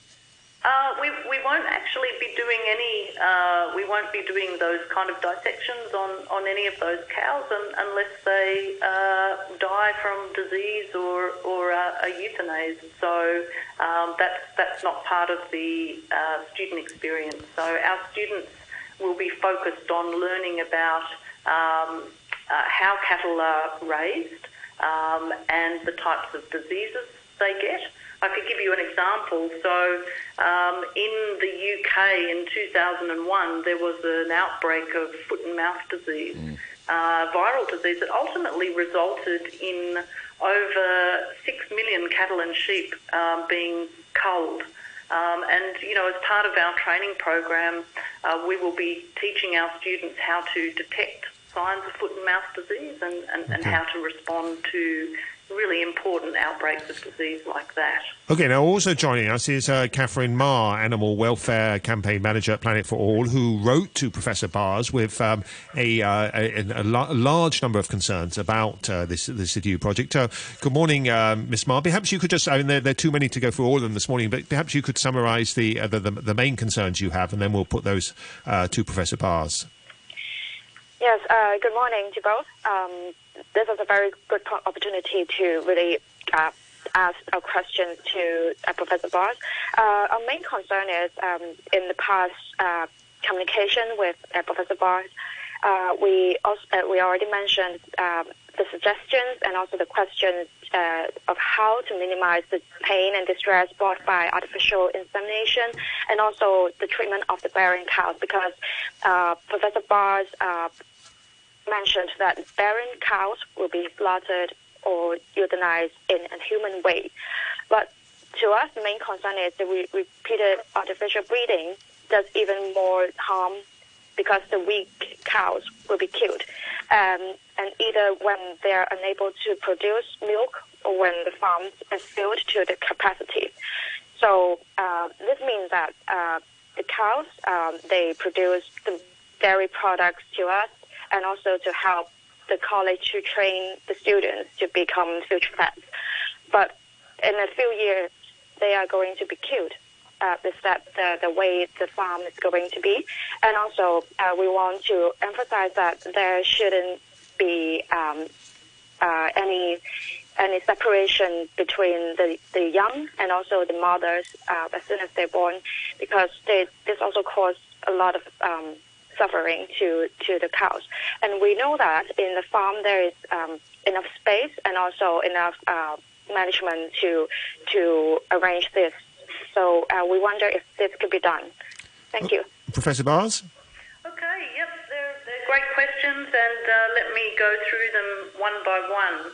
Uh, we, we won't actually be doing any, uh, we won't be doing those kind of dissections on, on any of those cows un, unless they uh, die from disease or, or uh, are euthanized. So um, that's, that's not part of the uh, student experience. So our students will be focused on learning about um, uh, how cattle are raised um, and the types of diseases they get. I could give you an example. So, um, in the UK in 2001, there was an outbreak of foot and mouth disease, mm. uh, viral disease that ultimately resulted in over 6 million cattle and sheep um, being culled. Um, and, you know, as part of our training program, uh, we will be teaching our students how to detect signs of foot and mouth disease and, and, okay. and how to respond to really important outbreaks of disease like that. Okay, now also joining us is uh, Catherine Ma, Animal Welfare Campaign Manager at Planet for All, who wrote to Professor Barrs with um, a, uh, a, a, large number of concerns about uh, this this City U project. Uh, good morning, um, Ms. Ma. Perhaps you could just, I mean, there, there, are too many to go through all of them this morning, but perhaps you could summarise the, uh, the, the, the, main concerns you have, and then we'll put those uh, to Professor Barrs. Yes, good morning to both. Um, this is a very good opportunity to really uh, ask a question to uh, Professor Barrs. Uh, our main concern is um, in the past uh, communication with uh, Professor Barrs, uh, we also, we already mentioned um, the suggestions and also the questions of how to minimize the pain and distress brought by artificial insemination and also the treatment of the bearing cows because Professor Barrs mentioned that barren cows will be slaughtered or euthanized in a human way. But to us, the main concern is that repeated artificial breeding does even more harm because the weak cows will be killed. Um, and either when they are unable to produce milk or when the farms are filled to the capacity. So uh, this means that uh, the cows, um, they produce the dairy products to us and also to help the college to train the students to become future vets. But in a few years, they are going to be killed. Uh, is that the, the way the farm is going to be? And also, uh, we want to emphasize that there shouldn't be um, uh, any any separation between the, the young and also the mothers uh, as soon as they're born, because they, this also causes a lot of um, suffering to, to the cows. And we know that in the farm there is um, enough space and also enough uh, management to to arrange this. So uh, we wonder if this could be done. Thank you. Professor Barrs? Okay, yep, they're, they're great questions, and uh, let me go through them one by one.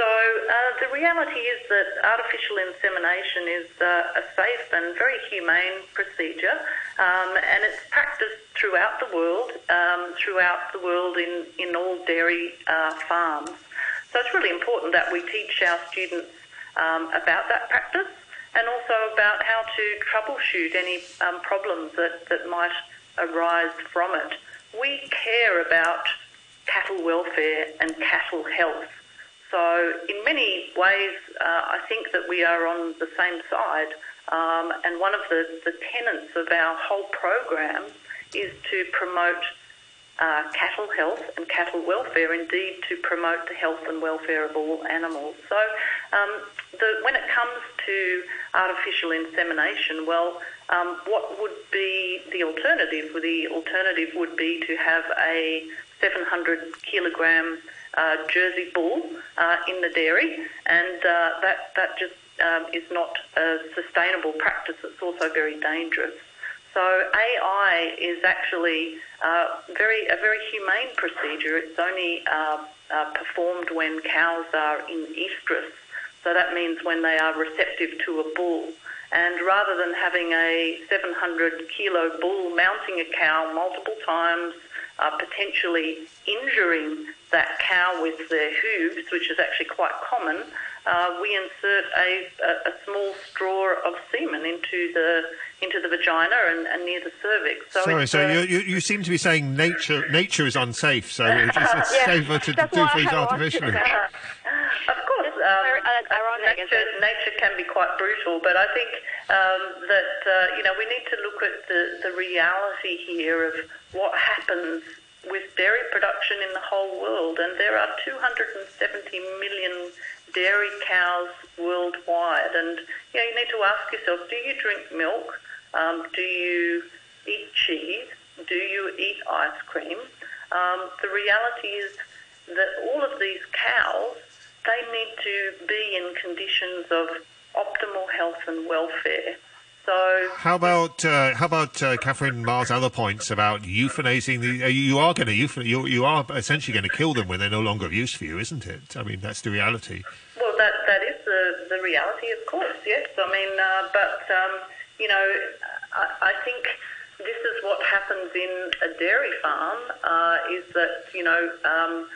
So uh, the reality is that artificial insemination is uh, a safe and very humane procedure, um, and it's practiced throughout the world, um, throughout the world in, in all dairy uh, farms. So it's really important that we teach our students um, about that practice and also about how to troubleshoot any um, problems that, that might arise from it. We care about cattle welfare and cattle health So, in many ways, uh, I think that we are on the same side. Um, and one of the, the tenets of our whole program is to promote uh, cattle health and cattle welfare, indeed to promote the health and welfare of all animals. So, um, the, when it comes to artificial insemination, well, um, what would be the alternative? The alternative would be to have a 700 kilogram Jersey bull uh, in the dairy, and uh, that that just um, is not a sustainable practice. It's also very dangerous. So AI is actually uh, very a very humane procedure. It's only uh, uh, performed when cows are in estrus, so that means when they are receptive to a bull. And rather than having a 700 kilo bull mounting a cow multiple times, uh, potentially injuring that cow with their hooves, which is actually quite common, uh, we insert a, a, a, small straw of semen into the into the vagina and, and near the cervix. So Sorry, so uh, you, you seem to be saying nature nature is unsafe, so it's, it's yeah, safer to do things artificially. of course, um, nature, nature can be quite brutal, but I think um, that uh, you know we need to look at the, the reality here of what happens with dairy production in the whole world, and there are 270 million dairy cows worldwide. And you know, you need to ask yourself: Do you drink milk? Um, do you eat cheese? Do you eat ice cream? Um, the reality is that all of these cows they need to be in conditions of optimal health and welfare. So how about uh, how about uh, Catherine Ma's other points about euthanizing the? Uh, you are going to euthanize. You, you are essentially going to kill them when they're no longer of use for you, isn't it? I mean, that's the reality. Well, that that is the the reality, of course. Yes, I mean, uh, but um, you know, I, I, think this is what happens in a dairy farm. Uh, is that you know. Um,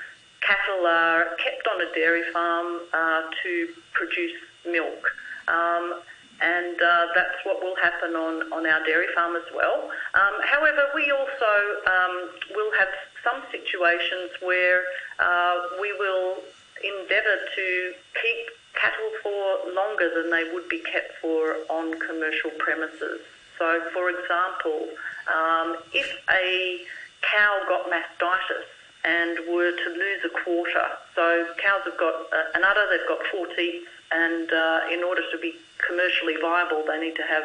cattle are kept on a dairy farm uh, to produce milk. Um, and uh, that's what will happen on, on our dairy farm as well. Um, however, we also um, will have some situations where uh, we will endeavour to keep cattle for longer than they would be kept for on commercial premises. So, for example, um, if a cow got mastitis and were to lose a quarter, so cows have got uh, an udder, they've got four and uh, in order to be commercially viable, they need to have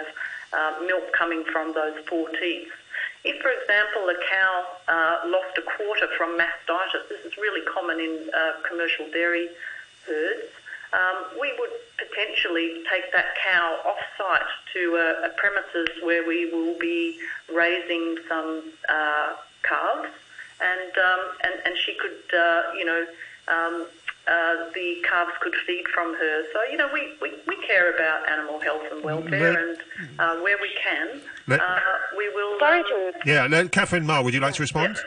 uh, milk coming from those four teats. If, for example, a cow uh, lost a quarter from mastitis, this is really common in uh, commercial dairy herds, um, we would potentially take that cow off-site to a, a, premises where we will be raising some uh, calves, and, um, and and she could, uh, you know, um, uh, the calves could feed from her. So, you know, we, we, we care about animal health and welfare, let, and uh, where we can, let, uh, we will. Sorry to. Yeah, no, Catherine Ma, would you like to respond?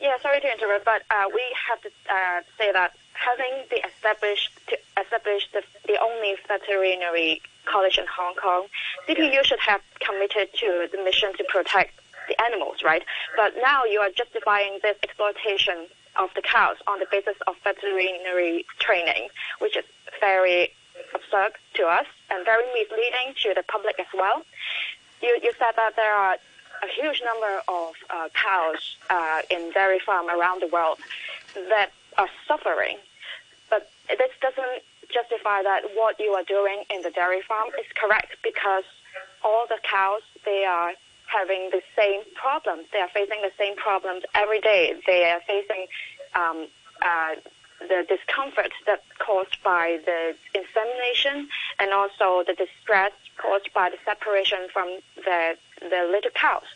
Yeah, yeah sorry to interrupt, but uh, we have to uh, say that having the established to establish the, the only veterinary college in Hong Kong, City U should have committed to the mission to protect the animals, right? But now you are justifying this exploitation of the cows on the basis of veterinary training, which is very absurd to us and very misleading to the public as well. You, you said that there are a huge number of uh, cows uh, in dairy farm around the world that are suffering, but this doesn't justify that what you are doing in the dairy farm is correct because all the cows they are having the same problems. They are facing the same problems every day. They are facing um, uh, the discomfort that's caused by the insemination and also the distress caused by the separation from the, the little cows.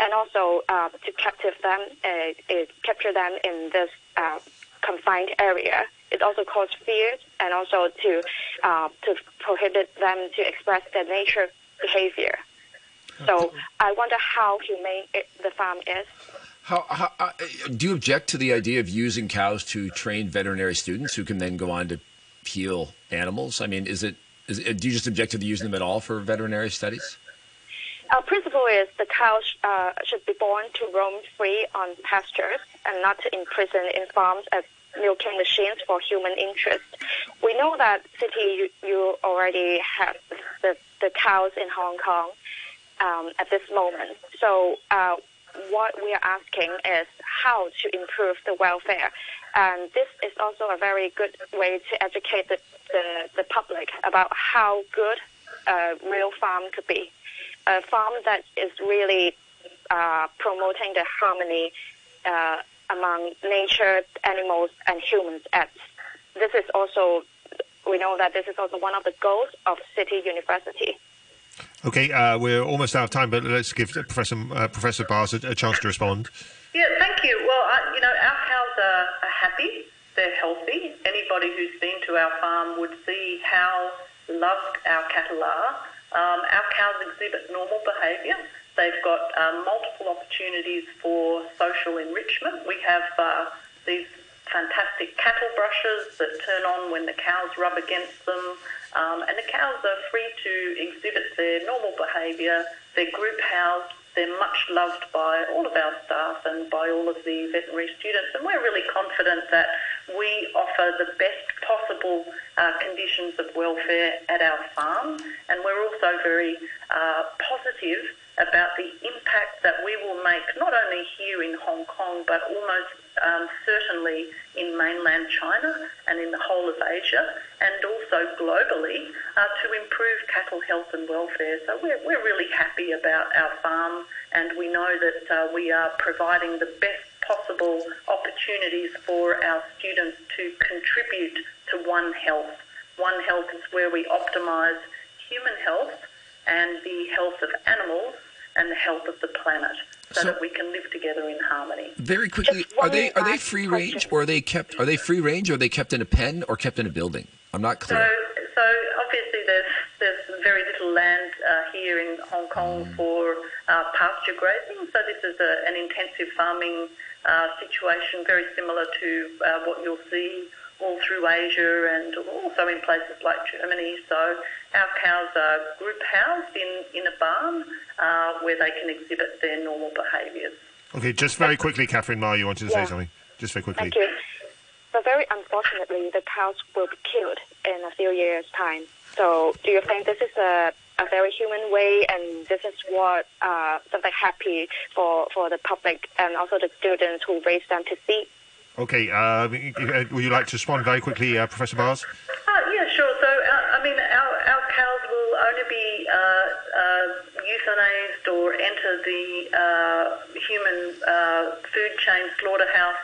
And also uh, to captive them, uh, capture them in this uh, confined area. It also caused fear and also to uh, to prohibit them to express their nature behavior. So I wonder how humane it, the farm is. How, how uh, do you object to the idea of using cows to train veterinary students who can then go on to heal animals? I mean, is it, is it do you just object to the using them at all for veterinary studies? Our principle is the cows uh, should be born to roam free on pastures and not imprisoned in farms as milking machines for human interest. We know that City U, you already have the, the cows in Hong Kong um, at this moment. So uh, what we are asking is how to improve the welfare. And this is also a very good way to educate the, the, the public about how good a real farm could be. A farm that is really uh, promoting the harmony uh, among nature, animals, and humans. And this is also, we know that this is also one of the goals of City University. Okay, uh, we're almost out of time, but let's give Professor uh, Professor Barrs a, a, chance to respond. Yeah, thank you. Well, uh, you know, our cows are, are, happy; they're healthy. Anybody who's been to our farm would see how loved our cattle are. Um, our cows exhibit normal behaviour. They've got um, multiple opportunities for social enrichment. We have uh, these fantastic cattle brushes that turn on when the cows rub against them. Um, and the cows are free to exhibit their normal behaviour. They're group housed. They're much loved by all of our staff and by all of the veterinary students. And we're really confident that we offer the best possible uh, conditions of welfare at our farm. And we're also very uh, positive about the impact that we will make not only here in Hong Kong but almost um, certainly in mainland China and in the whole of Asia and also globally uh, to improve cattle health and welfare. So we're, we're really happy about our farm and we know that uh, we are providing the best possible opportunities for our students to contribute to One Health. One Health is where we optimise human health and the health of animals and the health of the planet so, so, that we can live together in harmony. Very quickly, are they are they free range or are they kept are they free range or are they kept in a pen or kept in a building? I'm not clear. So, so obviously there's there's very little land uh, here in Hong Kong mm. for uh, pasture grazing. So this is a, an intensive farming uh, situation, very similar to uh, what you'll see all through Asia and also in places like Germany. So our cows are group housed in, in a barn uh, where they can exhibit their normal behaviours. Okay, just very quickly, Catherine Ma, you wanted to yeah. say something? Just very quickly. Thank you. But very unfortunately, the cows will be killed in a few years' time. So do you think this is a, a very human way and this is what uh, something happy for, for the public and also the students who raise them to see? Okay, uh, would you like to respond very quickly, uh, Professor Barrs? Uh, yeah, sure. So, uh, I mean, our, our cows will only be uh, uh, euthanized or enter the human food chain slaughterhouse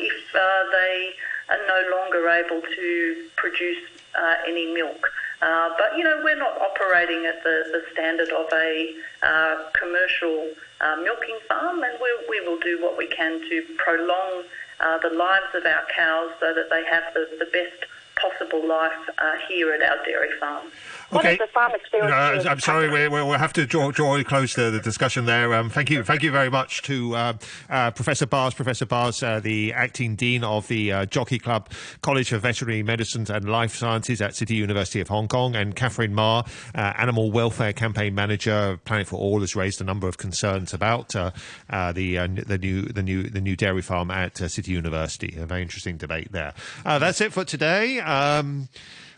if they are no longer able to produce any milk. but, you know, we're not operating at the, the standard of a commercial milking farm, and we, we will do what we can to prolong uh, the lives of our cows so that they have the, the best possible life uh, here at our dairy farm. Okay. the farm experience? No, I'm sorry, we, will have to draw, draw close to the discussion there. Um, thank you, thank you very much to uh, uh, Professor Barrs, Professor Barrs, uh, the acting dean of the uh, Jockey Club College of Veterinary Medicine and Life Sciences at City University of Hong Kong, and Catherine Ma, uh, Animal Welfare Campaign Manager, Planet for All, has raised a number of concerns about uh, the the new the new the new dairy farm at City University. A very interesting debate there. that's it for today. Um,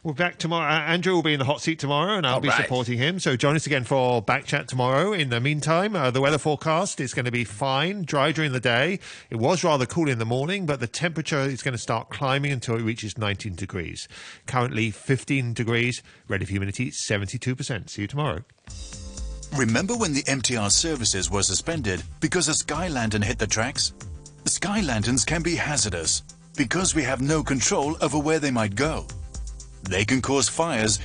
we're back tomorrow. Uh, Andrew will be in the hot seat tomorrow, and I'll All be right. supporting him. So join us again for Backchat tomorrow. In the meantime, uh, the weather forecast is going to be fine, dry during the day. It was rather cool in the morning, but the temperature is going to start climbing until it reaches 19 degrees. Currently 15 degrees. Relative humidity 72%. See you tomorrow. Remember when the MTR services were suspended because a sky lantern hit the tracks? Sky lanterns can be hazardous because we have no control over where they might go. They can cause fires